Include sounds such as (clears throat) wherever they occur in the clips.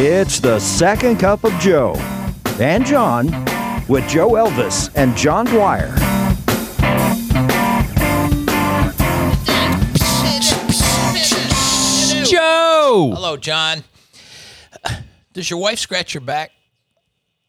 It's the second cup of Joe and John with Joe Elvis and John Dwyer. Joe! Hello, John. Does your wife scratch your back?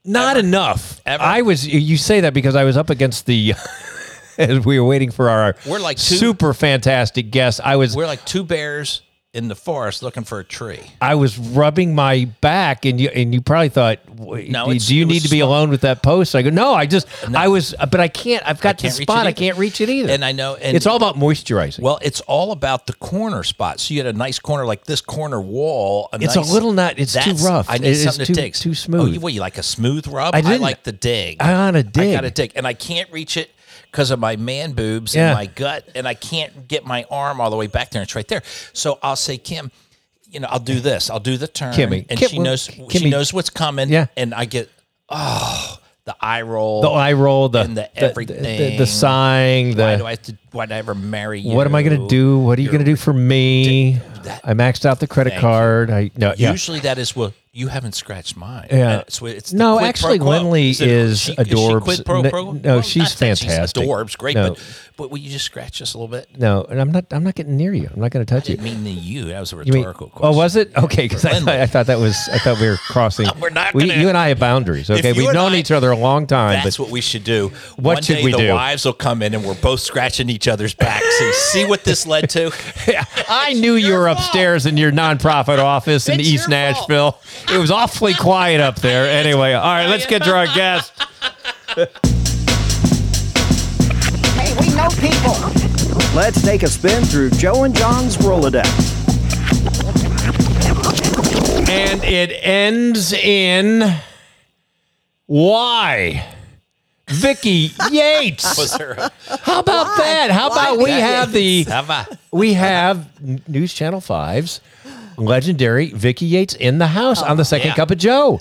Not Ever? enough. Ever? I was. You say that because I was up against the. (laughs) as we were waiting for our We're like two- super fantastic guest, I was We're like two bears in the forest looking for a tree. I was rubbing my back, and you and you probably thought, No, do, you need to be slow. alone with that post? I go, no, I just I was, but I can't. I've got the spot. I can't reach it either. And I know, and it's all about moisturizing. Well, it's all about the corner spot. So you had a nice corner like this corner wall. It's a little not- it's too rough. I need It something too- to dig. too Oh, smooth. you, what, you like a smooth rub? I didn't. like the dig. I wanna dig I got to dig, and I can't reach it because of my man boobs Yeah. and my gut, and I can't get my arm all the way back there. And it's right there. So I'll say, Kim. You know, I'll do this. I'll do the turn, Kimmy. and Kim- she knows she knows what's coming. Yeah. and I get oh the eye roll, the eye roll, the and the the- the- everything, the, the sighing, Why the do I have to? Why did I ever marry you? what am I going to do? What are you You're- going to do for me? that- I maxed out the credit Thank you. card. I no, yeah. Usually that is well, you haven't scratched mine. Yeah. And so it's the No, quid pro actually, quo. Lindley it- is she, adorbs. Is she quid pro No- quo? no, she's not that fantastic. She's adorbs, great, No. but but will you just scratch us a little bit? No, and I'm not. I'm not getting near you. I'm not going to touch you. didn't mean to you. That was a You mean? rhetorical Oh, was it? Okay, because I, Lindley. thought- I thought that was. I thought we were crossing. (laughs) We're not We, gonna- you and I have boundaries. Okay, you we've and known I- each other a long time, That's but what we should do. What One should day we the do? wives will come in and we're both scratching each other's backs. and see what this led to? (laughs) yeah, I knew you were upstairs in your nonprofit office in It's East your fault. Nashville. It was awfully (laughs) quiet up there. Anyway, all right, let's get to our guest. (laughs) Hey, we know people. Let's take a spin through Joe and John's Rolodex. And it ends in Y. Vicki Yates. (laughs) Was there a, How about that? How Why about we Vicki have the (laughs) have I? we have N- News Channel 5's legendary Vicki Yates in the house on the second yeah. cup of Joe.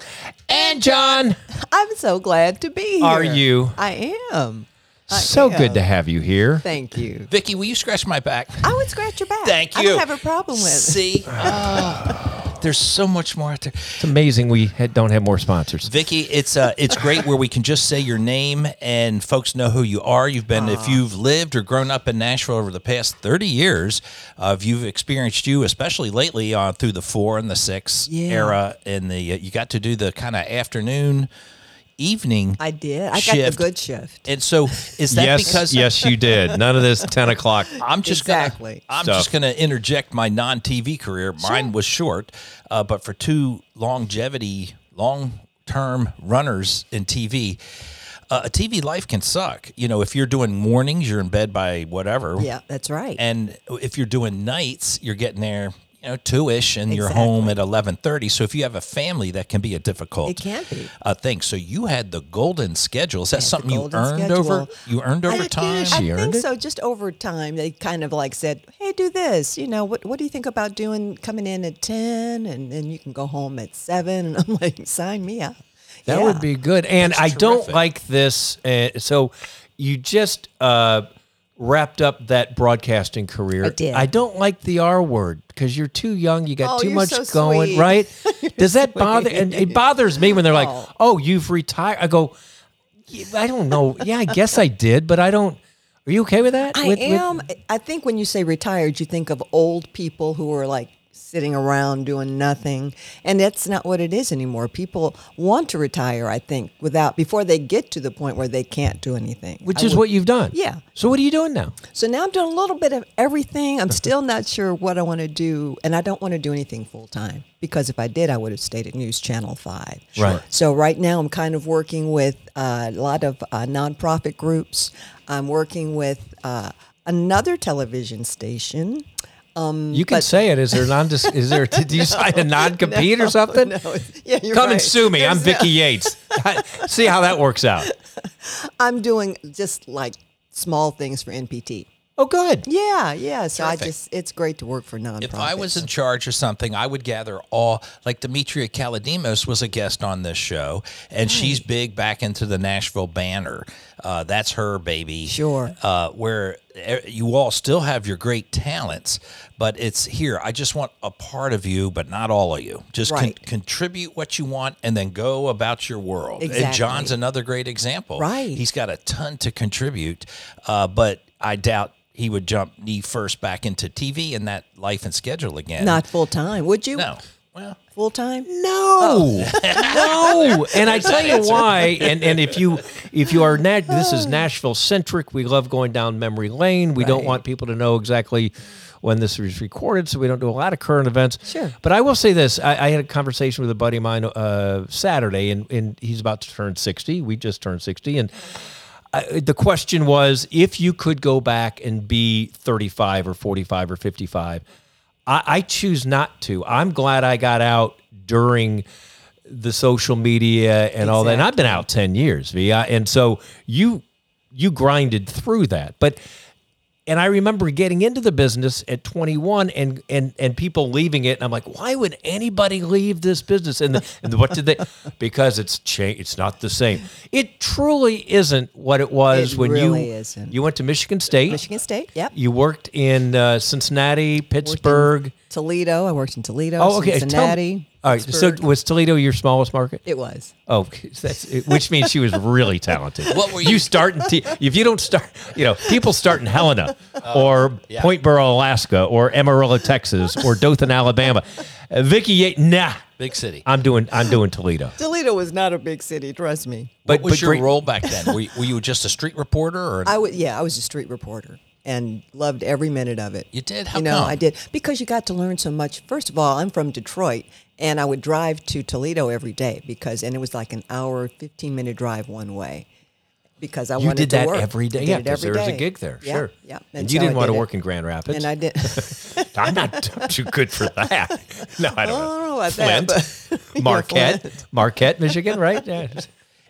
And John, I'm so glad to be here. Are you? I am. I so am. good to have you here. Thank you. Vicki, will you scratch my back? I would scratch your back. Thank you. I don't have a problem with it. See, Ah, (laughs) there's so much more out there. It's amazing we had, don't have more sponsors. Vicki, it's uh, it's great where we can just say your name and folks know who you are. You've been, if you've lived or grown up in Nashville over the past thirty years, uh, if you've experienced you, especially lately uh, through the four and the six Yeah. era, and the uh, you got to do the kind of afternoon, evening. I did. I got shift. the good shift. And so, is that yes, because yes, you did. None of this ten o'clock. (laughs) I'm just Exactly. gonna I'm Stuff. just gonna interject my non-TV career. Mine was short, uh, but for two longevity, long-term runners in TV, uh, a TV life can suck. You know, if you're doing mornings, you're in bed by whatever. Yeah, that's right. And if you're doing nights, you're getting there, you know, two ish, and you're home at eleven thirty. So if you have a family, that can be a difficult. It can be. uh, thing. So you had the golden schedule. Is that Had something you golden earned over? You earned over I, time. She I earned think it? so. Just over time, they kind of like said, "Hey, do this." You know, what What do you think about doing coming in at ten, and then you can go home at seven? (laughs) And I'm like, sign me up. That Yeah. would be good. And That's I don't like this. Uh, so you just uh, wrapped up that broadcasting career. I did. I don't like the R word because you're too young. You got Oh, too much so going, sweet. right? (laughs) Does that bother? And it bothers me when they're like, Oh. "Oh, you've retired." I go, "Yeah, "I don't know. Yeah, I guess I did, but I don't." Are you okay with that? I With- with- am. I think when you say retired, you think of old people who are like sitting around doing nothing, and that's not what it is anymore. People want to retire. I think without before they get to the point where they can't do anything. which I is would- what you've done. Yeah. So what are you doing now? So now I'm doing a little bit of everything. I'm (laughs) still not sure what I want to do, and I don't want to do anything full time because if I did, I would have stayed at News Channel Five. Right. So right now, I'm kind of working with uh, a lot of uh, nonprofit groups. I'm working with uh, another television station. Um, you can but- say it. Is there non? (laughs) Is there? Did you sign a non-compete or something? No, yeah, you're Come and sue me. I'm There's Vicki Yates. See how that works out. (laughs) I'm doing just like small things for NPT. Oh, good. Yeah, yeah. So I just it's great to work for nonprofits. If I was in charge of something, I would gather all like Demetria Kalodimos was a guest on this show, and she's big back into the Nashville banner. Uh, that's her baby. Sure. Uh, where eh, you all still have your great talents, but it's here. I just want a part of you, but not all of you. Just con- contribute what you want, and then go about your world. Exactly. And John's another great example. Right. He's got a ton to contribute, uh, but I doubt. He would jump knee first back into TV and that life and schedule again. not full time, would you? No. Well, Full time? (laughs) No, no, and I tell you why. And and if you if you are nat- this is Nashville centric. We love going down memory lane. We don't want people to know exactly when this was recorded, so we don't do a lot of current events. Sure. But I will say this: I, I had a conversation with a buddy of mine uh, Saturday, and and he's about to turn sixty. We just turned sixty, and. I, the question was if you could go back and be 35 or 45 or 55 I, I choose not to. I'm glad i got out during the social media and all that. And i've been out 10 years V. I- and so you you grinded through that. But and I remember getting into the business at 21 and and and people leaving it and I'm like why would anybody leave this business and, the, and what did they (laughs) because it's it's not the same it truly isn't what it was It when really you isn't. you went to Michigan State Michigan State, yep. you worked in uh, Cincinnati Pittsburgh Toledo. I worked in Toledo, oh okay Tell Cincinnati. All right so was Toledo your smallest market it was. Oh, that's which means she was really talented. (laughs) What were you, you- start in T, if you don't start, you know, people start in Helena or Point Barrow, Alaska, or Amarillo, Texas, or Dothan, Alabama. Uh, Vicki, Yates, nah, big city. I'm doing I'm doing Toledo. Toledo was not a big city, trust me. But what was but your great- role back then? Were you, were you just a street reporter, or I was yeah, I was a street reporter and loved every minute of it. You did? How you know, come? I did because you got to learn so much. First of all, I'm from Detroit, and I would drive to Toledo every day because, and it was like an hour, fifteen minute drive one way. Because I You wanted did to that work. every day. I Yeah, because there was a gig there. Yeah, Sure. Yeah, And, so you I didn't want did to it. work in Grand Rapids. And I did. (laughs) I'm not too good for that. (laughs) No, I don't, oh, I don't know about Flint, that, but (laughs) Yeah, Marquette, Flint. Marquette, Michigan, right? Yeah.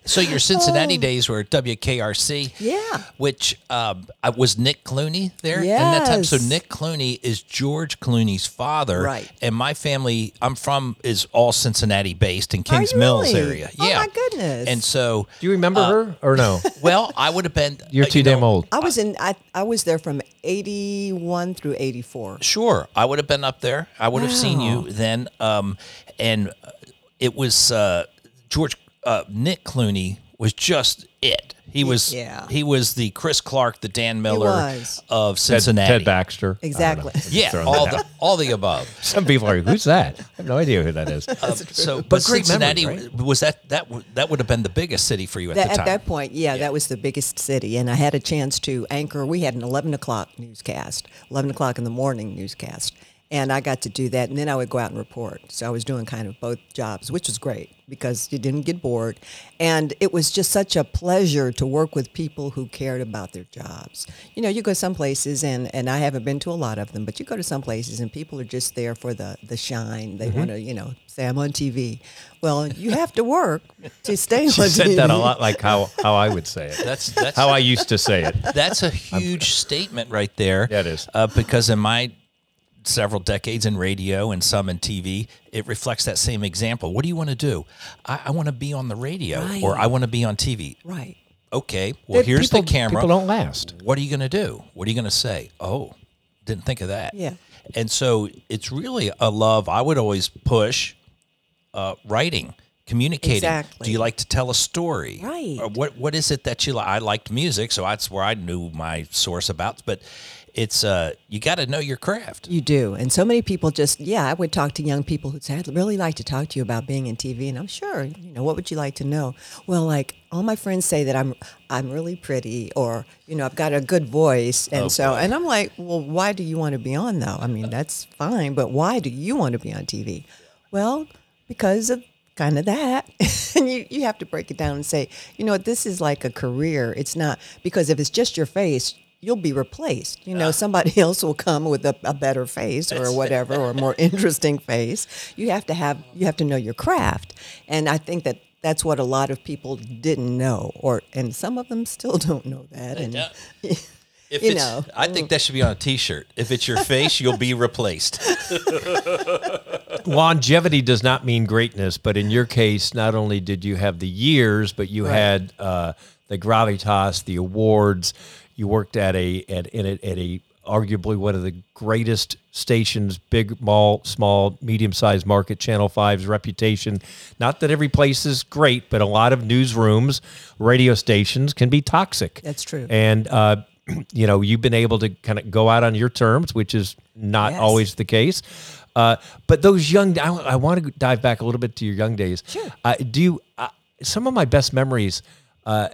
So your Cincinnati days were at WKRC? Oh. Yeah. Which um, uh, was Nick Clooney there? in that time. So Nick Clooney is George Clooney's father, Right. And my family, I'm from, is all Cincinnati based in Are Kings you Mills really? area. Oh, Yeah, my goodness. And so, Do you remember her or no? (laughs) well, I would have been. (laughs) You're uh, too you know, damn old. I was in. I, I was there from eighty one through eighty four. Sure, I would have been up there. I would have seen you then. Um, and uh, it was uh, George uh, Nick Clooney was just it. He was yeah. he was the Chris Clark, the Dan Miller of Cincinnati. Ted Baxter. I don't know. Exactly. Yeah, all the out. all the above. (laughs) Some people are, who's that? I have no idea who that is. Um, so, but, But great Cincinnati memories, was that that that would have been the biggest city for you at That, the at that point, yeah, that was the biggest city, and I had a chance to anchor. We had an eleven o'clock newscast, eleven o'clock in the morning newscast, and I got to do that. And then I would go out and report. So I was doing kind of both jobs, which was great because you didn't get bored, and it was just such a pleasure to work with people who cared about their jobs. You know, you go some places, and and I haven't been to a lot of them, but you go to some places, and people are just there for the the shine. They want to, you know, say I'm on TV. Well, you have to work to (laughs) stay on She TV. said that a lot like how, how I would say it. That's that's How I used to say it. That's a huge statement right there. Yeah, it is. Uh, because in my several decades in radio and some in TV, it reflects that same example. What do you want to do? I, I want to be on the radio or I want to be on TV. Right. Okay, well, here's people- the camera. People don't last. What are you going to do? What are you going to say? Oh, didn't think of that. Yeah. And so it's really a love. I would always push uh, writing, communicating. Exactly. Do you like to tell a story? Right. Or what What is it that you like? I liked music, so that's where I knew my source about. But it's uh, you got to know your craft. You do. And so many people just, yeah, I would talk to young people who'd say, I'd really like to talk to you about being in TV. And I'm sure, you know, what would you like to know? Well, like all my friends say that I'm, I'm really pretty or, you know, I've got a good voice. And Oh, so, and I'm like, well, why do you want to be on though? I mean, that's fine, but why do you want to be on TV? Well, because of kind of that. (laughs) and you, you have to break it down and say, you know, what, this is like a career. It's not because if it's just your face, you'll be replaced. You know, somebody (laughs) else will come with a, a better face or whatever, or a more (laughs) interesting face. You have to have, you have to know your craft. And I think that that's what a lot of people didn't know, or, and some of them still (laughs) don't know that. And If you it's, know. I think that should be on a T-shirt. If it's your face, you'll be replaced. longevity does not mean greatness, but in your case, not only did you have the years, but you Right. had uh, the gravitas, the awards. You worked at a at in a, at a arguably one of the greatest stations, big, mall, small, medium-sized market. Channel 5's reputation. Not that every place is great, but a lot of newsrooms, radio stations can be toxic. That's true. And uh, (clears throat) you know, you've been able to kind of go out on your terms, which is not Yes. always the case. Uh, but those young, I, I want to dive back a little bit to your young days. Sure. Uh, do you, uh, some of my best memories, uh,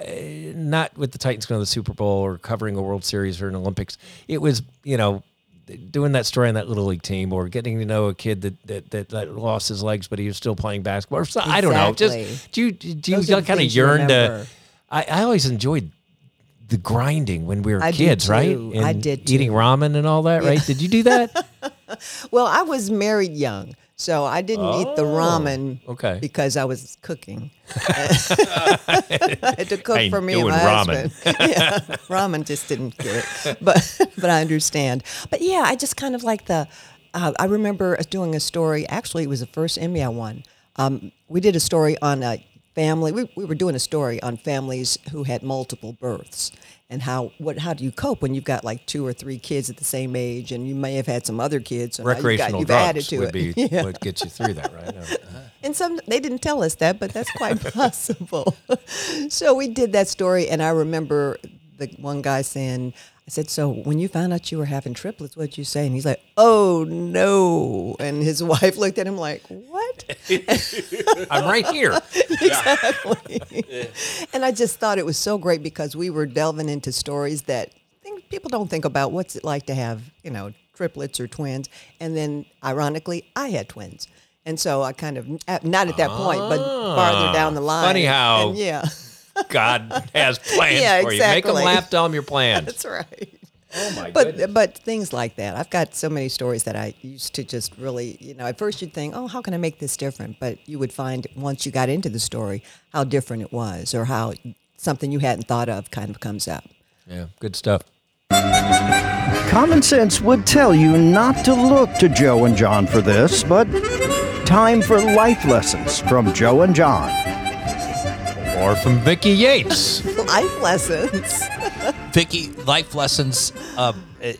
not with the Titans going to the Super Bowl or covering a World Series or an Olympics. It was, you know, doing that story on that little league team or getting to know a kid that that, that, that lost his legs but he was still playing basketball or so, I don't know. Just do you do you the kind of yearn to? I, I always enjoyed the grinding when we were I kids, right? too. I And did eating ramen and all that, right? Did you do that? (laughs) Well, I was married young, so I didn't eat the ramen Oh, okay. because I was cooking. (laughs) (laughs) I had to cook for me and my ramen. husband. (laughs) yeah, ramen just didn't get it, but but I understand. But yeah, I just kind of like the. Uh, I remember doing a story. Actually, it was the first Emmy I won. Um, we did a story on a family. We, we were doing a story on families who had multiple births and how what how do you cope when you've got like two or three kids at the same age and you may have had some other kids. So now you've got- Recreational you've added drugs to would it. be (laughs) Yeah. what gets you through that, right? Uh, And some they didn't tell us that, but that's quite (laughs) possible. (laughs) so we did that story, and I remember the one guy saying, "I said, so when you found out you were having triplets, what'd you say?" And he's like, "Oh no!" And his (laughs) wife looked at him like, "What?" (laughs) I'm right here. (laughs) exactly. and I just thought it was so great because we were delving into stories that think, people don't think about. What's it like to have, you know, triplets or twins? And then, ironically, I had twins. And so I kind of not at that point, but farther down the line. Ah, Funny how- And yeah, God has plans Yeah, for you. Make them laugh, tell them your plans. (laughs) that's right. Oh my But but things like that. I've got so many stories that I used to just really, you know, at first you'd think, oh, how can I make this different? But you would find once you got into the story how different it was, or how something you hadn't thought of kind of comes up. Yeah, good stuff. Common sense would tell you not to look to Joe and John for this, but time for life lessons from Joe and John. Or from Vicki Yates. Life lessons. Vicki, life lessons. Uh,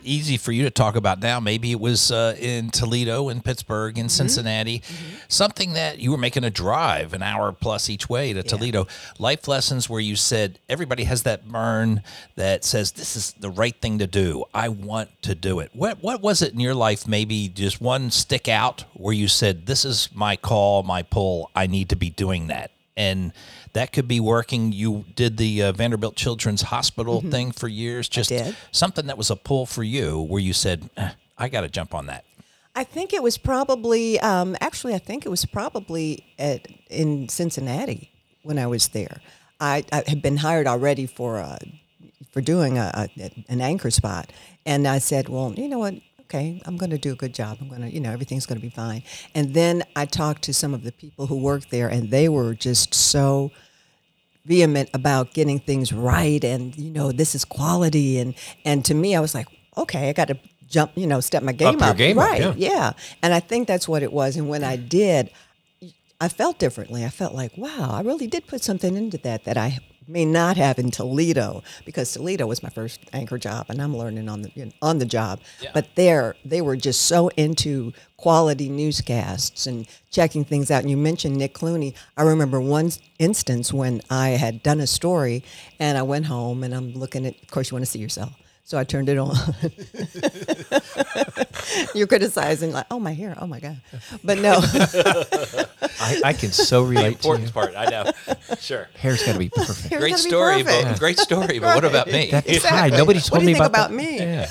easy for you to talk about now. Maybe it was uh, in Toledo, in Pittsburgh, in Cincinnati. Something that you were making a drive an hour plus each way to Toledo. Life lessons where you said everybody has that burn that says this is the right thing to do. I want to do it. What what was it in your life? Maybe just one stick out where you said this is my call, my pull. I need to be doing that and that could be working. You did the uh, Vanderbilt Children's Hospital thing for years. Just did. something that was a pull for you, where you said, eh, "I got to jump on that." I think it was probably, um, actually, I think it was probably at, in Cincinnati when I was there. I, I had been hired already for a, for doing a, a, an anchor spot, and I said, well, you know what? Okay, I'm going to do a good job. I'm going to, you know, everything's going to be fine. And then I talked to some of the people who worked there, and they were just so vehement about getting things right and you know this is quality. And and to me I was like okay I got to jump you know step my game your up. game up, right yeah. yeah. And I think that's what it was. And when I did I felt differently. I felt like wow I really did put something into that that I may not have in Toledo because Toledo was my first anchor job and I'm learning on the you know, on the job. But there they were just so into quality newscasts and checking things out. And you mentioned Nick Clooney. I remember one instance when I had done a story and I went home and I'm looking at of course you want to see yourself so I turned it on. (laughs) You're criticizing like, oh my hair, oh my god, but no, (laughs) I, I can so relate to you. part, I know. sure, Hair's got to be perfect. Hair's great story, perfect. but great story. But what about me? That's (laughs) Exactly. high. Nobody What told do me think about, about me? Yeah.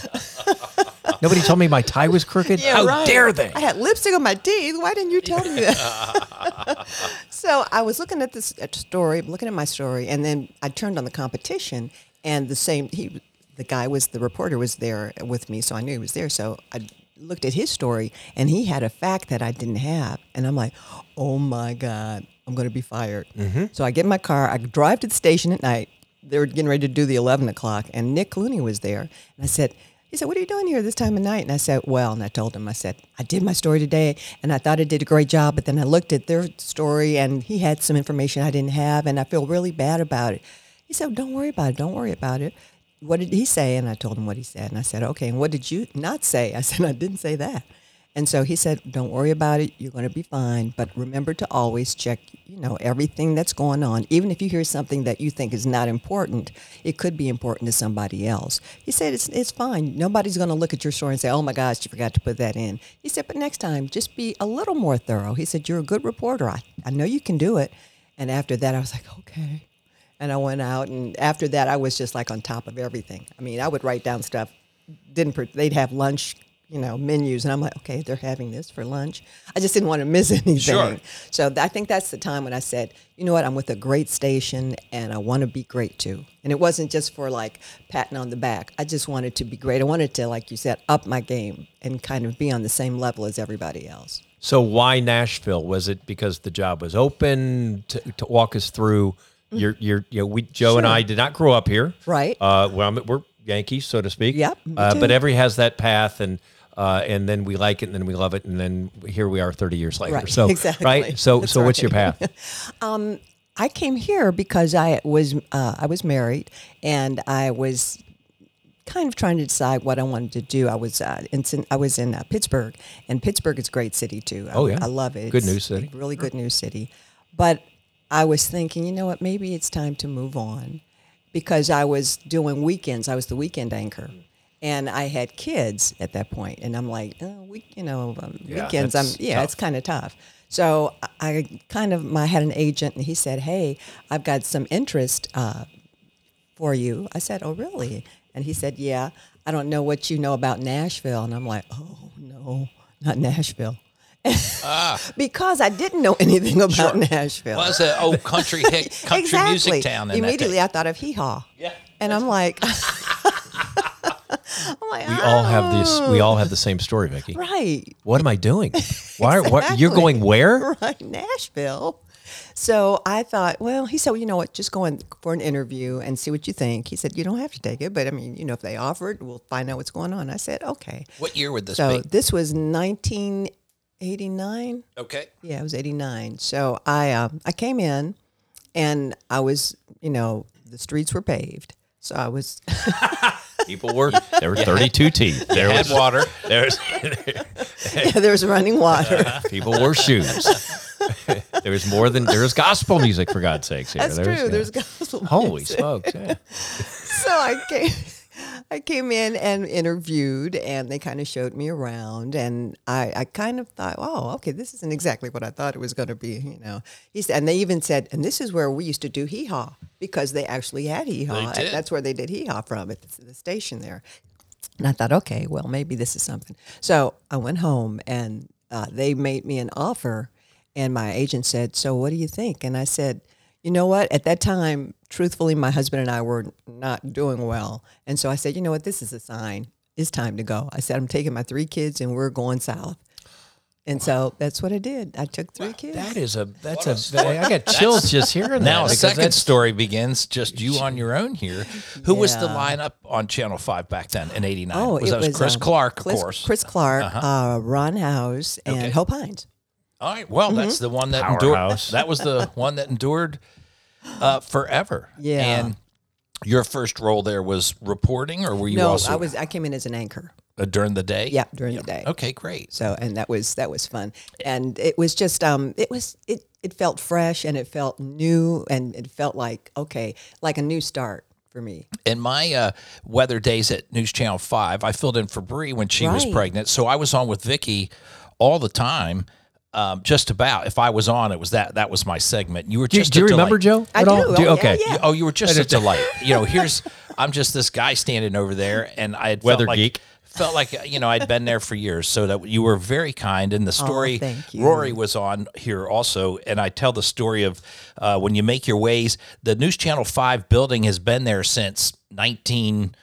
Nobody told me my tie was crooked. Yeah, How right. dare they? I had lipstick on my teeth. Why didn't you tell me that? so I was looking at this story, looking at my story, and then I turned on the competition, and the same he, the guy was the reporter was there with me, so I knew he was there. So I looked at his story, and he had a fact that I didn't have, and I'm like, oh my god, I'm going to be fired. Mm-hmm. So I get in my car, I drive to the station at night. they were getting ready to do the 11 o'clock, and Nick Clooney was there. And I said, he said, What are you doing here this time of night? And I said, Well, and I told him, I said, I did my story today and I thought I did a great job, but then I looked at their story and he had some information I didn't have and I feel really bad about it. He said, Don't worry about it. Don't worry about it. What did he say? And I told him what he said. And I said, Okay, and what did you not say? I said, I didn't say that. And so he said, "Don't worry about it. You're going to be fine. But remember to always check, you know, everything that's going on. Even if you hear something that you think is not important, it could be important to somebody else." He said, "It's it's fine. Nobody's going to look at your story and say, "Oh my gosh, you forgot to put that in." He said, "But next time, just be a little more thorough." He said, "You're a good reporter. I I know you can do it." And after that, I was like, "Okay." And I went out, and after that, I was just like on top of everything. I mean, I would write down stuff. Didn't they'd have lunch you know menus and i'm like okay they're having this for lunch i just didn't want to miss (laughs) anything Sure. so th- i think that's the time when i said you know what i'm with a great station and i want to be great too and it wasn't just for like patting on the back i just wanted to be great i wanted to like you said up my game and kind of be on the same level as everybody else So why Nashville? Was it because the job was open? To, to walk us through your your you're, you know we Joe and I did not grow up here, Right. Uh, well, I'm- we're Yankees, so to speak. Yep, Uh, but every has that path, and uh, and then we like it, and then we love it, and then here we are, 30 years later. Right, So (laughs) exactly. right. So That's so what's your right. path? (laughs) I came here because I was uh, I was married and I was kind of trying to decide what I wanted to do. I was uh, in I was in uh, Pittsburgh, and Pittsburgh is a great city too. I, Oh, yeah. I love it. Good It's news city. really good news city. But I was thinking, you know what? Maybe it's time to move on because I was doing weekends. I was the weekend anchor. And I had kids at that point, and I'm like, oh, we, you know, um, Yeah, weekends. I'm yeah, tough. it's kind of tough. So I- kind of I had an agent, and he said, "Hey, I've got some interest uh, for you." I said, "Oh, really?" And he said, "Yeah, I don't know what you know about Nashville." And I'm like, "Oh no, not Nashville," Ah. (laughs) because I didn't know anything about Nashville. it Was an old country (laughs) hit country exactly. music town. In Immediately, that I thought of Hee Haw. Yeah. And I'm like, (laughs) I'm like, We all have this. We "Oh, all have the same story, Vicki. right." What am I doing? Why? What? You're going where? right, Nashville. So I thought, well, he said, well, you know what, just go in for an interview and see what you think. He said, you don't have to take it, but I mean, you know, if they offer it, we'll find out what's going on. I said, okay. What year would this So be? this was 1989. Okay. Yeah, it was 89. So I um, I came in and I was, you know, the streets were paved. So I was (laughs) People were there were 32 teeth. (laughs) There was water. There's (laughs) yeah, there was running water. people wore shoes. there was more than there was gospel music for God's sakes. Here. That's There's- true. yeah. There's gospel holy music. smokes. Yeah. so I came, I came in and interviewed, and they kind of showed me around, and I, I kind of thought, oh, okay, this isn't exactly what I thought it was going to be, you know. He said, and they even said, and this is where we used to do hee haw because they actually had hee haw. That's where they did hee haw from at the, the station there. And I thought, okay, well, maybe this is something. So I went home and uh, they made me an offer. And my agent said, So what do you think? And I said, You know what? At that time, truthfully, my husband and I were not doing well. And so I said, You know what? This is a sign. It's time to go. I said, I'm taking my three kids and we're going south. And so that's what I did. I took three kids. That is a that's a I got chills just hearing that. Now, a because second story begins. Just you on your own here. Who was the lineup on Channel Five back then in '89? Oh, was it that was was Chris um, Clark, of Chris, course. Uh-huh. Chris Clark, uh Ron House, and Okay. Hope Hines. All right. Well, that's the one that Powerhouse. endured. That was the (laughs) one that endured uh, forever. Yeah. And your first role there was reporting, or were you no, also I was. I came in as an anchor. uh, during the day? Yeah, during the day. Okay, great. So and that was that was fun, and it was just um it was it it felt fresh and it felt new and it felt like okay like a new start for me. In my uh, weather days at News Channel Five, I filled in for Bree when she was pregnant, so I was on with Vicki all the time. Um, just about. If I was on, it was that. That was my segment. You were Do, just. do you a remember delight. Joe? I at all? do. you- Oh, yeah, okay. yeah. You- oh, you were just a delight. (laughs) You know, here's I'm just this guy standing over there, and I had felt Weather like, geek. Felt like you know I'd been there for years, so that you were very kind. And the story, thank you. Rory was on here also, and I tell the story of uh, when you make your ways. The News Channel Five building has been there since 19.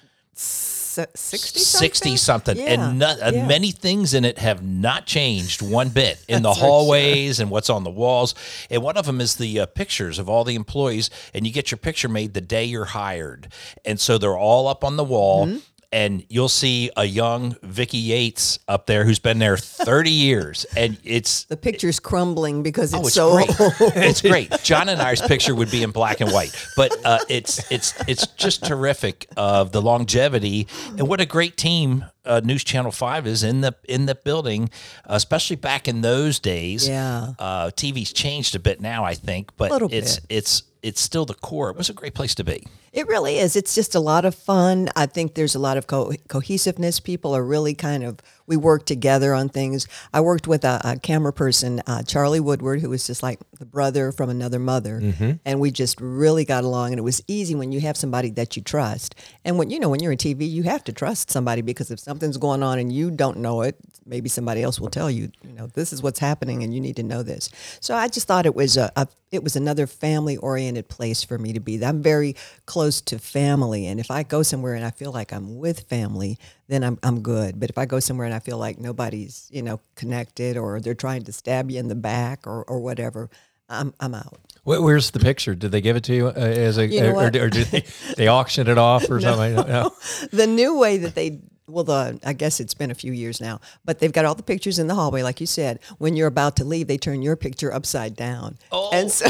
Sixty 60 something Yeah, and, not, yeah. many things in it have not changed one bit in the for sure. hallways and what's on the walls and one of them is the uh, pictures of all the employees and you get your picture made the day you're hired and so they're all up on the wall Mm-hmm. And you'll see a young Vicki Yates up there who's been there 30 (laughs) years and it's The picture's crumbling because it's, Oh, it's so great. old. it's (laughs) great. John and I's picture would be in black and white, but uh, it's it's it's just terrific of the longevity and what a great team uh, News Channel Five is in the in the building, especially back in those days. Yeah. uh, TV's changed a bit now, I think, but Little it's bit. it's it's still the core. It was a great place to be. It really is. It's just a lot of fun. I think there's a lot of co- cohesiveness. People are really kind of, we work together on things. I worked with a, a camera person, uh, Charlie Woodward, who was just like the brother from another mother. Mm-hmm. And we just really got along. And it was easy when you have somebody that you trust. And when, you know, when you're in TV, you have to trust somebody because if something's going on and you don't know it, maybe somebody else will tell you, you know, this is what's happening and you need to know this. So I just thought it was a, a it was another family oriented place for me to be. I'm very close to family. And if I go somewhere and I feel like I'm with family, then I'm, I'm good. But if I go somewhere and I feel like nobody's, you know, connected or they're trying to stab you in the back or, or whatever, I'm, I'm out. Where, where's the picture? Did they give it to you uh, as a, You know or, what? or did they, (laughs) they auction it off or something? I (laughs) the new way that they well the I guess it's been a few years now, but they've got all the pictures in the hallway, like you said. When you're about to leave, they turn your picture upside down. Oh. And so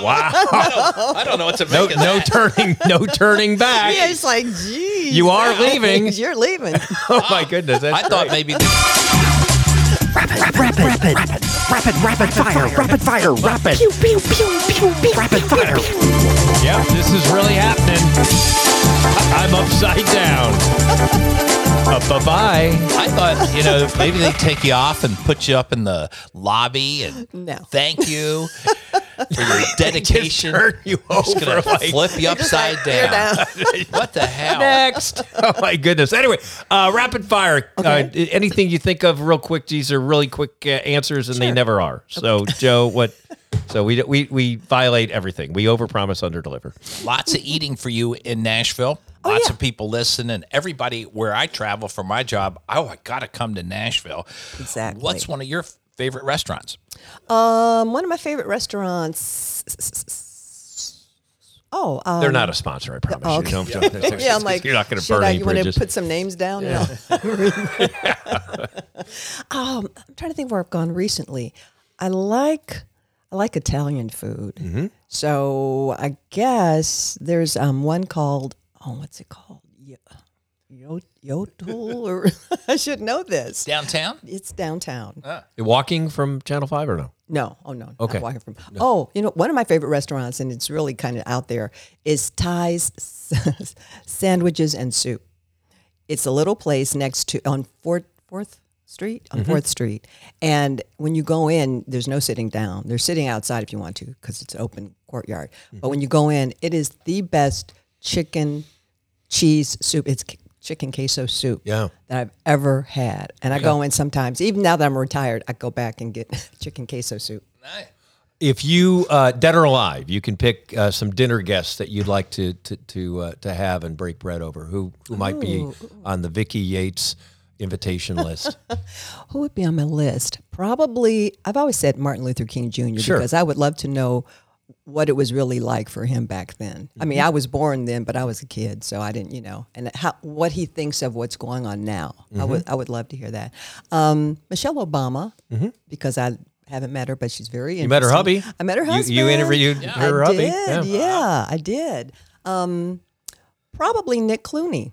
Wow. (laughs) I don't know what to No, make of no turning, no turning (laughs) back. yeah, it's like, geez. You are leaving. You're leaving. (laughs) Oh my goodness, that's I thought great. maybe Rapid, rapid, rapid, rapid, rapid rapid fire, rapid fire, rapid. Pew, pew, pew, pew, pew. Rapid fire. Yep, this is really happening. I'm upside down. Uh, bye bye. I thought, you know, maybe they take you off and put you up in the lobby and No. thank you for your (laughs) dedication. turn you Just gonna like- flip you upside You're down. down. (laughs) What the hell? Next. (laughs) Oh my goodness. Anyway, uh, rapid fire. Uh, anything you think of real quick? These are really quick uh, answers, and they never are. So, Joe, what? So we we we violate everything. We overpromise, underdeliver. Lots of eating for you in Nashville. Lots yeah. of people listen, and everybody where I travel for my job. Oh, I got to come to Nashville. Exactly. What's one of your favorite restaurants? Um, one of my favorite restaurants. Oh, um, They're not a sponsor. I promise oh, you. okay. Don't, don't- (laughs) yeah, I'm like, you're not going to burn I, any you want to put some names down? No. (laughs) (laughs) um, I'm trying to think where I've gone recently. I like I like Italian food. Mm-hmm. So I guess there's um one called oh what's it called Yo- Yotel or (laughs) I should know this. Downtown? It's downtown. Ah. You're walking from Channel Five or no? No, oh no. Okay. walking from. Oh, you know, one of my favorite restaurants, and it's really kind of out there, is Thai's (laughs) Sandwiches and Soup. It's a little place next to on Fourth Fourth Street on mm-hmm. 4th Street, and when you go in, there's no sitting down. They're sitting outside if you want to because it's open courtyard. But mm-hmm. when you go in, it is the best chicken cheese soup. It's c- chicken queso soup Yeah. that I've ever had. And I go in sometimes, even now that I'm retired, I go back and get (laughs) chicken queso soup. Nice. If you uh, dead or alive, you can pick uh, some dinner guests that you'd like to to to, uh, to have and break bread over. Who who might be on the Vicki Yates invitation list? (laughs) Who would be on my list? Probably, I've always said Martin Luther King Jr. Sure. because I would love to know what it was really like for him back then. I mean, I was born then, but I was a kid, so I didn't, you know, and how what he thinks of what's going on now. I would I would love to hear that. Um, Michelle Obama, because I haven't met her, but she's very. You met her hubby. I met her You- husband. you interviewed her I hubby. Did, Yeah. yeah. I did. Um, probably Nick Clooney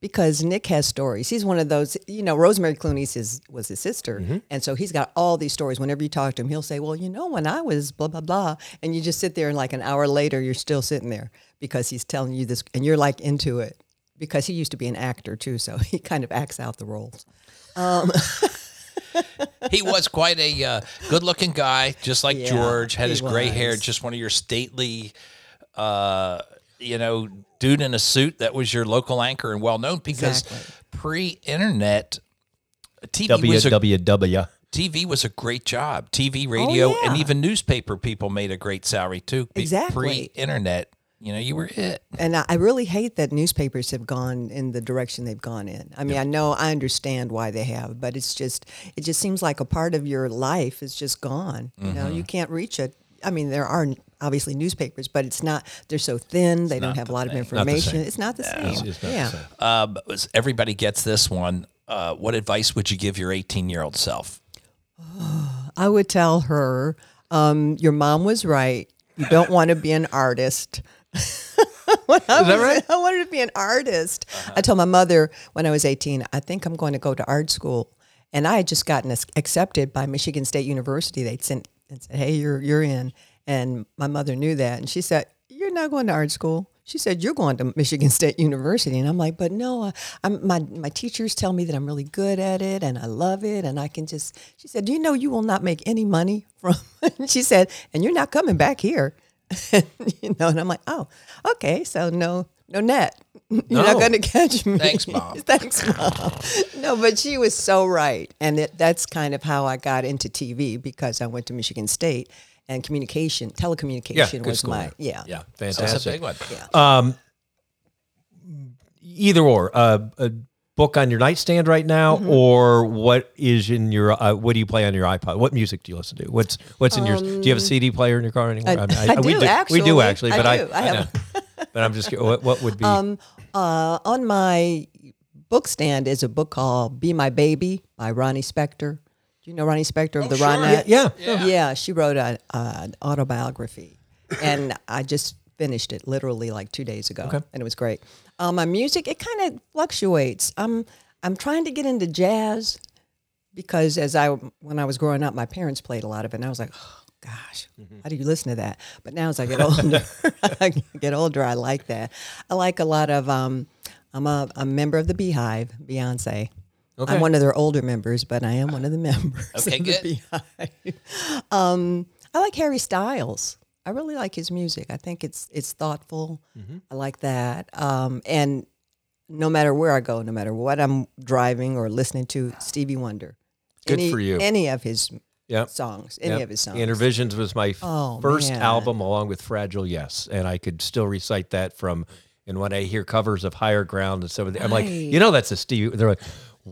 because Nick has stories. He's one of those, you know, Rosemary Clooney's his was his sister, Mm-hmm. and so he's got all these stories. Whenever you talk to him, he'll say, "Well, you know, when I was blah blah blah," and you just sit there and like an hour later, you're still sitting there because he's telling you this, and you're like into it because he used to be an actor too, so (laughs) he kind of acts out the roles. (laughs) He was quite a uh, good-looking guy, just like Yeah, George. Had his gray hair, just one of your stately, uh, you know, dude in a suit that was your local anchor and well known because Exactly. pre-internet TV was a WWW. TV was a great job. TV, radio, and Oh, yeah. even newspaper people made a great salary too. Exactly. Pre-internet, You know, you were it. And I, I really hate that newspapers have gone in the direction they've gone in. I mean, I know I understand why they have, but it's just it just seems like a part of your life is just gone. You know, Mm-hmm. you can't reach it. I mean, there are obviously newspapers, but it's not. They're so thin. they don't have a lot of information. same. It's not the same. It's not the yeah. same. Um, everybody gets this one. Uh, what advice would you give your 18 year old self? I would tell her, um, your mom was right. You don't want to be an artist. (laughs) When I Is that was- right? I wanted to be an artist. I told my mother when I was 18, I think I'm going to go to art school. And I had just gotten accepted by Michigan State University. They'd sent and said, hey, you're, you're in. And my mother knew that. And she said, you're not going to art school. She said, you're going to Michigan (laughs) State University. And I'm like, but no, uh, I'm, my, my teachers tell me that I'm really good at it and I love it. And I can just, she said, do you know you will not make any money from, (laughs) she said, and you're not coming back here. (laughs) you know, and I'm like, oh, okay. So no, no net. You're not going to catch me. Thanks, Mom. Thanks, mom. no, but she was so right, and it, that's kind of how I got into TV because I went to Michigan State and communication, telecommunication Yeah, was school my yeah. Yeah, So that's a fantastic. big one. Yeah. Either or, uh, a book on your nightstand right now, Mm-hmm. or what is in your? Uh, what do you play on your iPod? What music do you listen to? What's what's in your? Do you have a CD player in your car anymore? Um, I- mean, I we do, We do actually. actually, but I, do. I have- Um, know. (laughs) but I'm just curious, what, what would be? Uh, on my book stand is a book called "Be My Baby" by Ronnie Spector. Do you know Ronnie Spector of the sure. Ronettes? Yeah, yeah, She wrote a, an autobiography, and I just finished it literally like two days ago, and it was great. Um, my music it kind of fluctuates. I'm I'm trying to get into jazz because as I when I was growing up, my parents played a lot of it, and I was like, oh, gosh, how do you listen to that? But now as I get older, (laughs) I get older, I like that. I like a lot of. Um, I'm a, a member of the BeyHive, Beyonce. Okay. I'm one of their older members, but I am one of the (laughs) members. Okay, good. Um, I like Harry Styles. I really like his music. I think it's it's thoughtful. Mm-hmm. I like that. Um, and no matter where I go, no matter what I'm driving or listening to, Stevie Wonder. Good any, for you. Any of his Yep. songs. Any Yep. of his songs. Innervisions was my Oh, first man. album, along with Fragile Yes, and I could still recite that from. And when I hear covers of Higher Ground and some of the, I'm like, you know, that's a Stevie. They're like,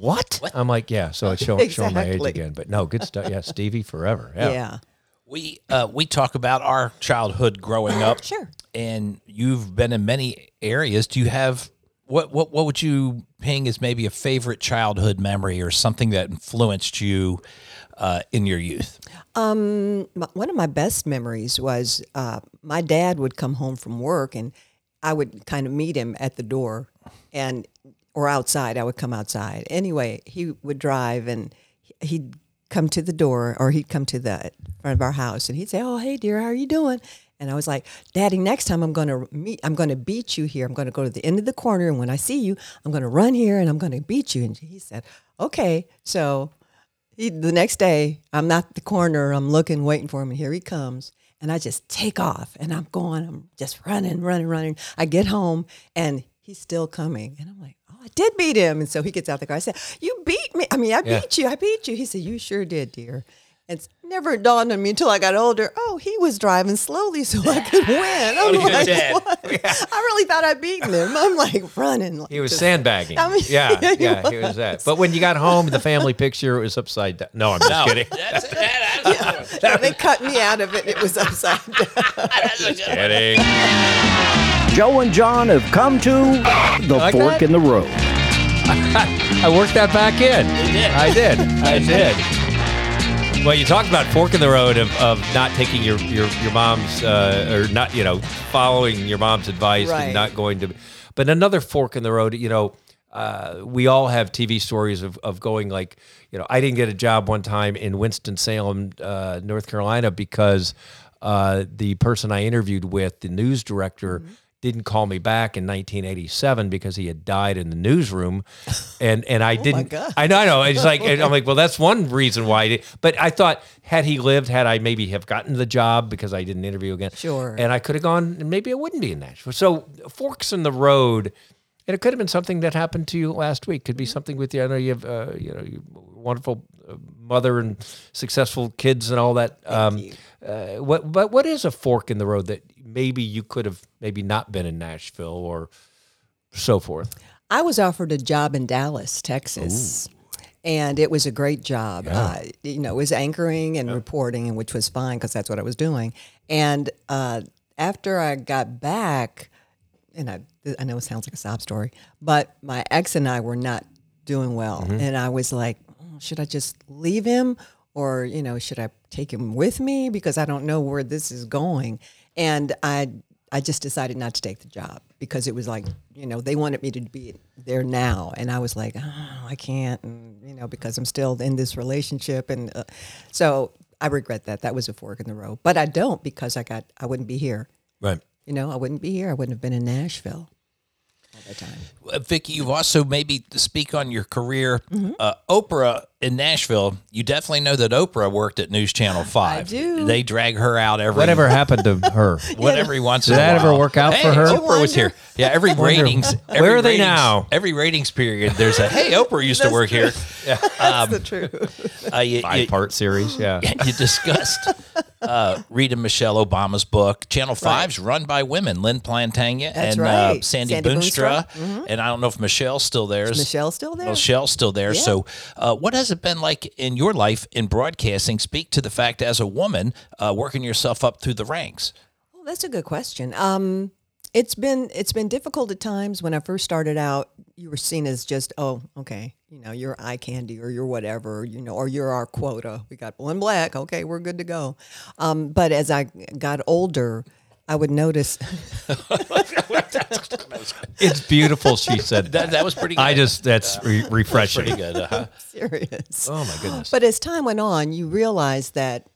what? I'm like, yeah. So it's showing, showing my age again, but no, good stuff. Yeah, Stevie forever. Yeah. yeah. We uh, we talk about our childhood growing up. Sure. And you've been in many areas. Do you have what what what would you ping as maybe a favorite childhood memory or something that influenced you uh, in your youth? my, one of my best memories was uh, my dad would come home from work and I would kind of meet him at the door and or outside. I would come outside. Anyway, he would drive and he'd come to the door or he'd come to the front of our house and he'd say, "Oh, hey dear, how are you doing?" And I was like, "Daddy, next time I'm going to meet I'm going to beat you here. I'm going to go to the end of the corner and when I see you, I'm going to run here and I'm going to beat you." And he said, "Okay." So he, the next day, I'm not the corner. I'm looking, waiting for him, and here he comes. And I just take off, and I'm going. I'm just running, running, running. I get home, and he's still coming, and I'm like, "Oh, I did beat him." And so he gets out the car. I said, "You beat me. I mean, I Yeah. beat you. I beat you." He said, "You sure did, dear." It's never dawned on me until I got older. Oh, he was driving slowly so I could (laughs) win. I'm oh, your like, dad. what? I really thought I'd beaten him. I'm like running. Like He was just- sandbagging. I mean, yeah, yeah, (laughs) he yeah, he was that. But when you got home, the family picture was upside down. No, I'm just kidding. That's, that, (laughs) Yeah, they cut me out of it. It was upside down. kidding. Joe and John have come to the Like fork that? in the road. (laughs) I worked that back in. did. I did. (laughs) I did. Well, you talked about fork in the road of, of not taking your your your mom's uh, or not you know following your mom's advice Right. and not going to. But another fork in the road, you know. Uh, we all have TV stories of, of going like, you know, I didn't get a job one time in Winston Salem, uh, North Carolina, because uh, the person I interviewed with, the news director, didn't call me back in 1987 because he had died in the newsroom, and and I (laughs) didn't. God. I know, I know. It's like (laughs) I'm like, well, that's one reason why. I did. But I thought, had he lived, had I maybe have gotten the job because I didn't interview again, Sure. and I could have gone, and maybe I wouldn't be in Nashville. So forks in the road. And it could have been something that happened to you last week. Could be something with you. I know you have, uh, you know, wonderful uh, mother and successful kids and all that. um, you. Uh, what, but what is a fork in the road that maybe you could have maybe not been in Nashville or so forth? I was offered a job in Dallas, Texas. And it was a great job. Uh, you know, it was anchoring and reporting, and which was fine because that's what I was doing. And uh, after I got back, and I, I know it sounds like a sob story, but my ex and I were not doing well. And I was like, "Oh, should I just leave him or, you know, should I take him with me? Because I don't know where this is going. And I, I just decided not to take the job because it was like, you know, they wanted me to be there now. And I was like, oh, I can't, and, you know, because I'm still in this relationship. And uh, so I regret that. That was a fork in the road. But I don't because I got, I wouldn't be here. Right. You know, I wouldn't be here. I wouldn't have been in Nashville all that time. Vicki, you've also maybe to speak on your career. Mm-hmm. Uh, Oprah in Nashville, you definitely know that Oprah worked at News Channel 5. I do. They drag her out every Whatever happened to her? (laughs) Whatever once Did in a that ever work out hey, for her? Oprah was here. Yeah, every ratings. Every Where are they ratings- now? Every ratings period, there's a hey, Oprah used to work here. That's the truth. Uh, you, Five you- part series. Yeah. (laughs) you discussed uh, reading Michelle Obama's book. Channel 5's run by women, Lynn Plantinga That's and uh. Sandy, Sandy Boonstra. Boonstra. And I don't know if Michelle's still there. Is Michelle still there? Michelle's still there. Yeah. So, uh, what has it been like in your life in broadcasting? Speak to the fact as a woman uh, working yourself up through the ranks. Well, that's a good question. Um, it's been it's been difficult at times. When I first started out, you were seen as just oh, okay, you know, you're eye candy or you're whatever, you know, or you're our quota. We got one black. Okay, we're good to go. Um, but as I got older, I would notice. (laughs) It's beautiful. She said That, that was pretty good. I just that's re- refreshing. pretty good. Uh-huh. (laughs) serious. Oh my goodness. But as time went on, you realize that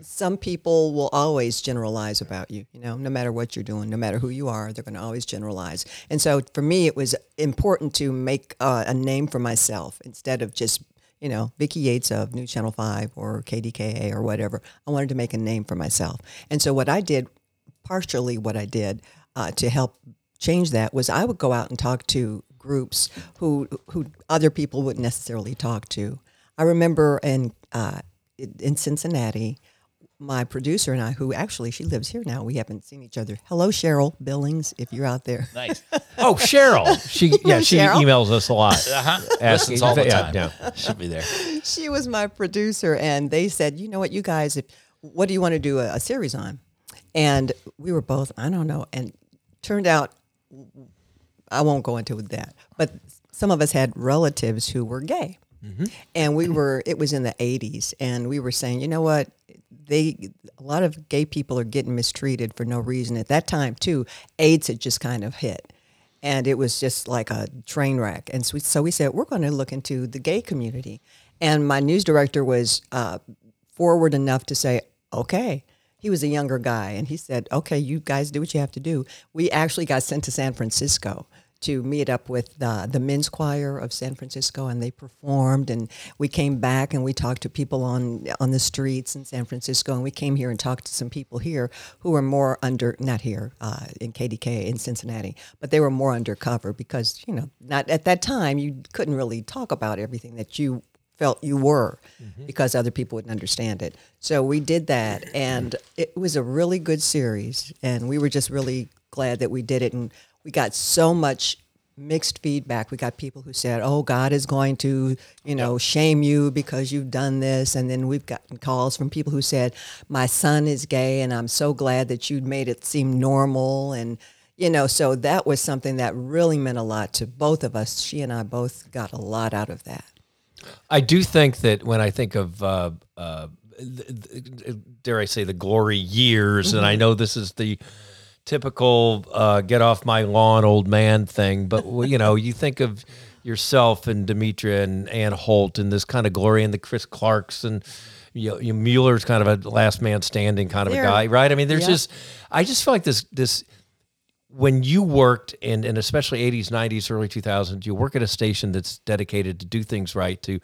some people will always generalize about you, you know, no matter what you're doing, no matter who you are, they're going to always generalize. And so for me, it was important to make uh, a name for myself instead of just, you know, Vicki Yates of New Channel 5 or KDKA or whatever. I wanted to make a name for myself. And so what I did, partially what I did uh, to help change that was I would go out and talk to groups who who other people wouldn't necessarily talk to. I remember in uh, in Cincinnati, my producer and I, who actually she lives here now, we haven't seen each other. Hello, Cheryl Billings, if you're out there. Nice. (laughs) Oh, Cheryl. She yeah, she Cheryl? emails us a lot. Uh-huh. Asking- Listens all the yeah, time. yeah. Should be there. (laughs) she was my producer, and they said, "You know what, you guys, if what do you want to do a, a series on?" And we were both, I don't know, and turned out I won't go into that, but some of us had relatives who were gay, and we were. It was in the '80s, and we were saying, you know what, they a lot of gay people are getting mistreated for no reason. At that time, too, AIDS had just kind of hit, and it was just like a train wreck. And so we, so we said we're going to look into the gay community, and my news director was uh, forward enough to say, okay. He was a younger guy, and he said, "Okay, you guys do what you have to do." We actually got sent to San Francisco to meet up with the, the men's choir of San Francisco, and they performed. And we came back and we talked to people on on the streets in San Francisco, and we came here and talked to some people here who were more under not here uh, in KDK in Cincinnati, but they were more undercover because you know not at that time you couldn't really talk about everything that you felt you were because other people wouldn't understand it. So we did that and it was a really good series and we were just really glad that we did it and we got so much mixed feedback. We got people who said, "Oh, God is going to, you know, shame you because you've done this." And then we've gotten calls from people who said, "My son is gay and I'm so glad that you made it seem normal." And you know, so that was something that really meant a lot to both of us. She and I both got a lot out of that. I do think that when I think of, uh, uh, th- th- dare I say, the glory years, and I know this is the typical uh, get off my lawn, old man thing, but you know, you think of yourself and Demetria and Ann Holt and this kind of glory and the Chris Clarks and you know, you- Mueller's kind of a last man standing kind of They're- a guy, right? I mean, there's yeah. just, I just feel like this, this, when you worked in, and especially 80s 90s early 2000s you work at a station that's dedicated to do things right to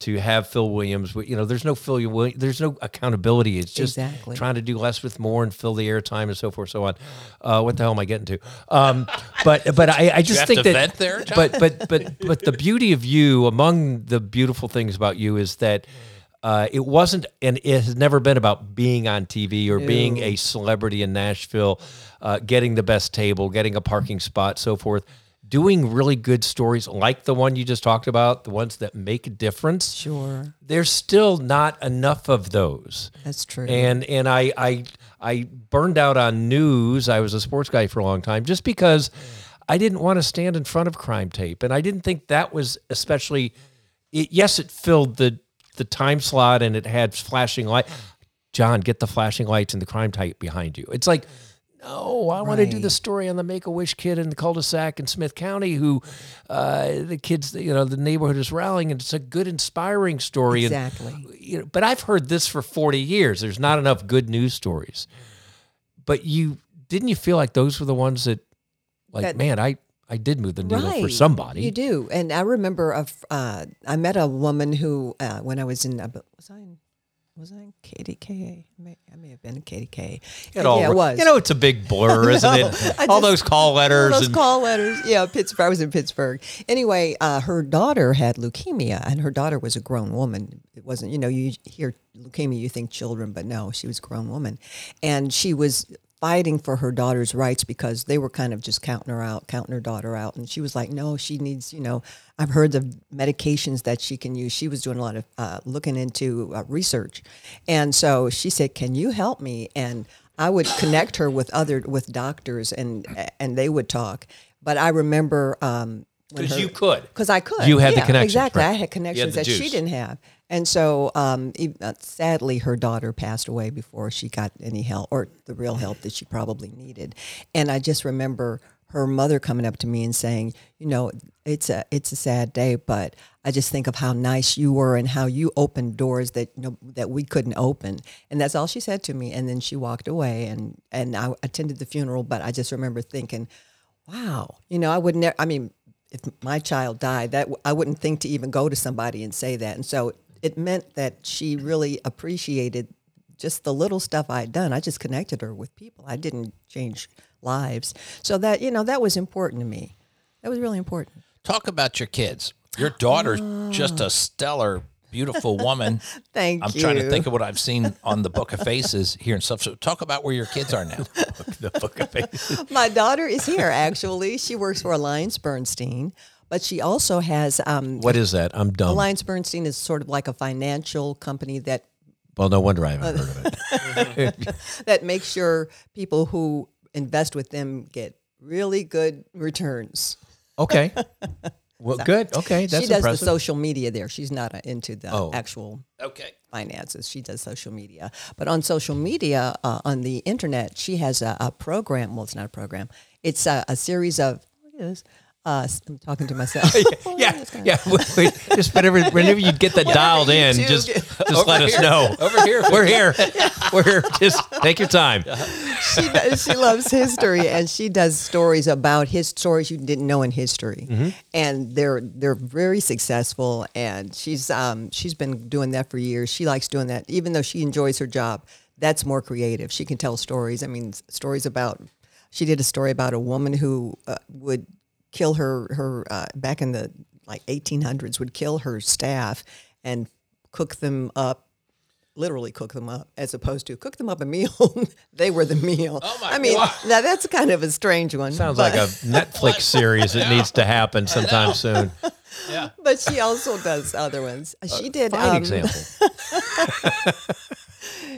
to have phil williams you know there's no phil Williams, there's no accountability it's just Exactly. trying to do less with more and fill the airtime and so forth so on uh, what the hell am i getting to um, (laughs) but but i, I just have think to that vent there, John? but but but but the beauty of you among the beautiful things about you is that uh, it wasn't, and it has never been about being on TV or being a celebrity in Nashville, uh, getting the best table, getting a parking spot, so forth. Doing really good stories like the one you just talked about, the ones that make a difference. Sure. There's still not enough of those. That's true. And and I I I burned out on news. I was a sports guy for a long time just because I didn't want to stand in front of crime tape, and I didn't think that was especially. It, yes, it filled the the time slot and it had flashing light. John, get the flashing lights and the crime tape behind you. It's like. No, I want to do the story on the Make a Wish kid in the cul-de-sac in Smith County, who uh, the kids, you know, the neighborhood is rallying, and it's a good, inspiring story. And Exactly. you know, but I've heard this for 40 years. There's not enough good news stories. But you didn't you feel like those were the ones that like That- man, I I did move the needle for somebody. You do, and I remember a uh, I met a woman who uh, when I was in uh, was I in was I in KDKA? I may, I may have been in KDK. It all- yeah, it was. You know, it's a big blur, (laughs) isn't it? I all just- those call letters those and call letters. Yeah, Pittsburgh. I was in Pittsburgh. Anyway, uh, her daughter had leukemia, and her daughter was a grown woman. It wasn't, you know, you hear leukemia, you think children, but no, she was a grown woman, and she was fighting for her daughter's rights because they were kind of just counting her out, counting her daughter out, and she was like, no, she needs, you know, I've heard the medications that she can use. She was doing a lot of uh, looking into uh, research, and so she said, "Can you help me?" and I would connect her with other with doctors and and they would talk. But I remember um, because you could. because I could. You had the yeah, connections, Exactly. right. I had connections the that she didn't have. And so, um, uh, sadly, her daughter passed away before she got any help or the real help that she probably needed. And I just remember her mother coming up to me and saying, "You know, it's a it's a sad day, but I just think of how nice you were and how you opened doors that you know, that we couldn't open." And that's all she said to me. And then she walked away, and and I attended the funeral. But I just remember thinking, wow, you know, I would never, I mean, if my child died, that I wouldn't think to even go to somebody and say that. And so it meant that she really appreciated just the little stuff I'd done. I just connected her with people. I didn't change lives. So that, you know, that was important to me. That was really important. Talk about your kids. Your daughter's just a stellar, beautiful woman. (laughs) Thank I'm you. trying to think of what I've seen on the Book of Faces here and stuff. So talk about where your kids are now. (laughs) the book of faces. My daughter is here, actually. She works for Alliance Bernstein, but she also has, um, What is that? I'm dumb. Alliance Bernstein is sort of like a financial company that well, no wonder I haven't heard of it. (laughs) that makes sure people who invest with them get really good returns. Okay. (laughs) Well, good. Okay, that's she does impressive. the social media there. She's not uh, into the Oh. actual Okay. finances. She does social media. But on social media, uh, on the internet, she has a, a program. Well, it's not a program. It's a, a series of. Look at this. Uh, I'm talking to myself. (laughs) yeah, (laughs) yeah. Wait, just whenever, (laughs) whenever you get that dialed in, just get- just let us know. Over here. We're here. We're here. Just take your time. she does, she loves history and she does stories about his stories you didn't know in history and they're they're very successful and she's um she's been doing that for years she likes doing that even though she enjoys her job that's more creative she can tell stories i mean stories about she did a story about a woman who uh, would kill her her uh, back in the like 1800s would kill her staff and cook them up literally cook them up as opposed to cook them up a meal. (laughs) they were the meal. Oh my I mean, God. now that's kind of a strange one. Sounds but, like a (laughs) Netflix series that needs to happen sometime soon. (laughs) Yeah. But she also does other ones. She did. Fine um, example.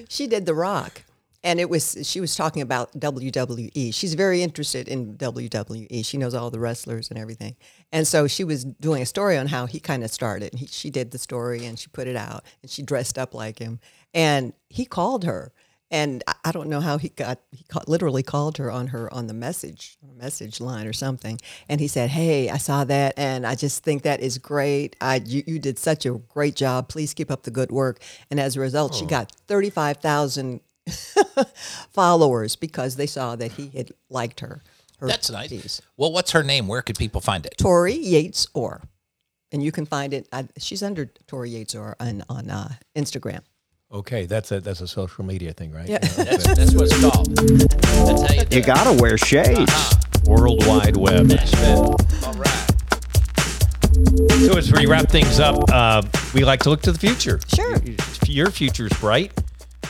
She did The Rock. And it was she was talking about WWE. She's very interested in WWE. She knows all the wrestlers and everything. And so she was doing a story on how he kind of started. He, she did the story and she put it out and she dressed up like him. And he called her. And I- I don't know how he got. He literally called her on her on the message message line or something. And he said, "Hey, I saw that, and I just think that is great. I you, you did such a great job. Please keep up the good work." And as a result, she oh. got thirty five thousand (laughs) followers because they saw that he had liked her. her That's nice. piece. Well, what's her name? Where could people find it? Tori Yates Orr, and you can find it. I, she's under Tori Yates Orr on on uh, Instagram. Okay, that's a that's a social media thing, right? Yeah. That's, that's what it's called. That's how you do You gotta wear shades. World Wide Web. Nashville. All right. So as we wrap things up, uh, we like to look to the future. Sure. Y- y- Your future's bright.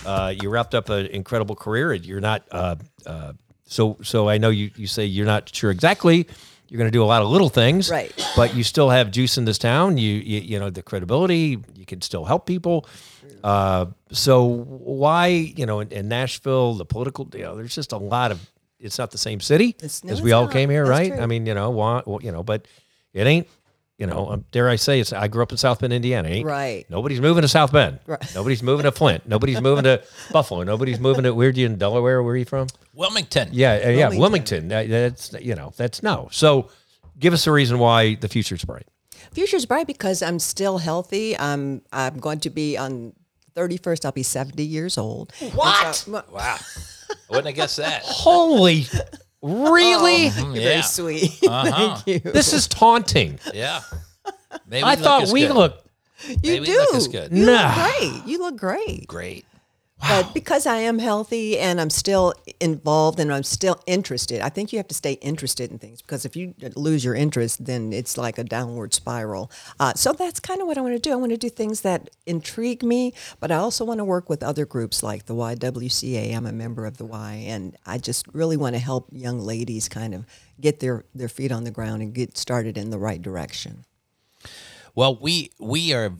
Uh, you wrapped up an incredible career, and you're not. Uh, uh, so, so I know you. You say you're not sure exactly. You're going to do a lot of little things, Right. But you still have juice in this town. You, you, you know, the credibility. You can still help people. Uh, so why, you know, in, in Nashville, the political, you know, there's just a lot of. It's not the same city no, as we all not. came here, That's right? true. I mean, you know, why, well, you know, but it ain't. You know, um, dare I say, it's. I grew up in South Bend, Indiana. Ain't, Right. Nobody's moving to South Bend. Right. (laughs) Nobody's moving to Flint. Nobody's moving to (laughs) Buffalo. Nobody's moving to. Where'd you in Delaware? Where are you from? Wilmington. Yeah, uh, yeah, Wilmington. Wilmington. That- that's you know, that's no. So, give us a reason why the future's bright. Future's bright because I'm still healthy. I'm I'm going to be on 31st. I'll be 70 years old. What? so- Wow. I wouldn't have guessed that. (laughs) Holy, really? You're yeah. very sweet. (laughs) Uh-huh. Thank you. This is taunting. Yeah. (laughs) Maybe I thought as we good. looked. You Maybe do. look as good. You Nah. look great. You look great. great. But because I am healthy and I'm still involved and I'm still interested, I think you have to stay interested in things because if you lose your interest, then it's like a downward spiral. Uh, so that's kind of what I want to do. I want to do things that intrigue me, but I also want to work with other groups like the YWCA. I'm a member of the Y, and I just really want to help young ladies kind of get their, their feet on the ground and get started in the right direction. Well, we we are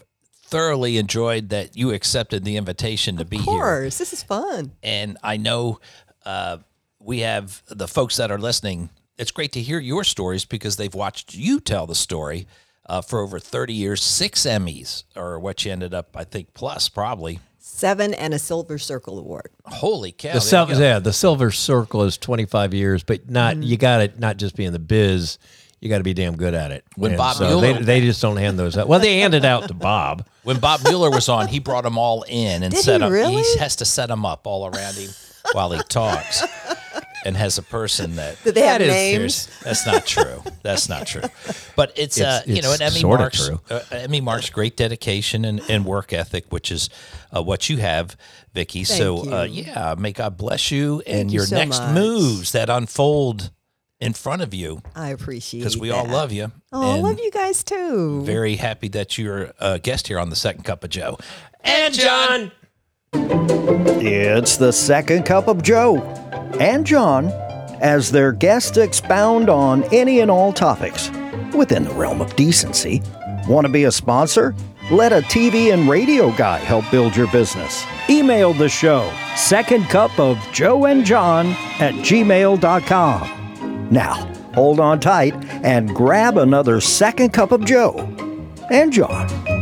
thoroughly enjoyed that you accepted the invitation to be here. Of here. course, this is fun. and I know uh, we have the folks that are listening. It's great to hear your stories because they've watched you tell the story uh, for over 30 years, six Emmys, or what you ended up, I think, plus probably. Seven and a Silver Circle Award. Holy cow. The sil- yeah, the silver circle is 25 years, but not Mm-hmm. you got to not just be in the biz. You got to be damn good at it. When And Bob so they, Mueller- they just don't hand those out. Well, they hand it out to Bob. (laughs) When Bob Mueller was on, he brought them all in and Did set he them. really? He has to set them up all around him while he talks, and has a person that. Did they have That is names? That's not true. That's not true. But it's, uh, It's- you know, it's an Emmy marks true. uh, Emmy marks great dedication and, and work ethic, which is uh, what you have, Vicki. so Thank uh, yeah, may God bless you and you your so next much. moves that unfold in front of you I appreciate it. because we all love you. Oh, I love you guys too. Very happy that you're a guest here on the Second Cup of Joe. And John. It's the second cup of Joe and John as their guests expound on any and all topics within the realm of decency. Want to be a sponsor? Let a TV and radio guy help build your business. Email the show, second cup of Joe and John at gmail.com. Now, hold on tight and grab another second cup of Joe and John.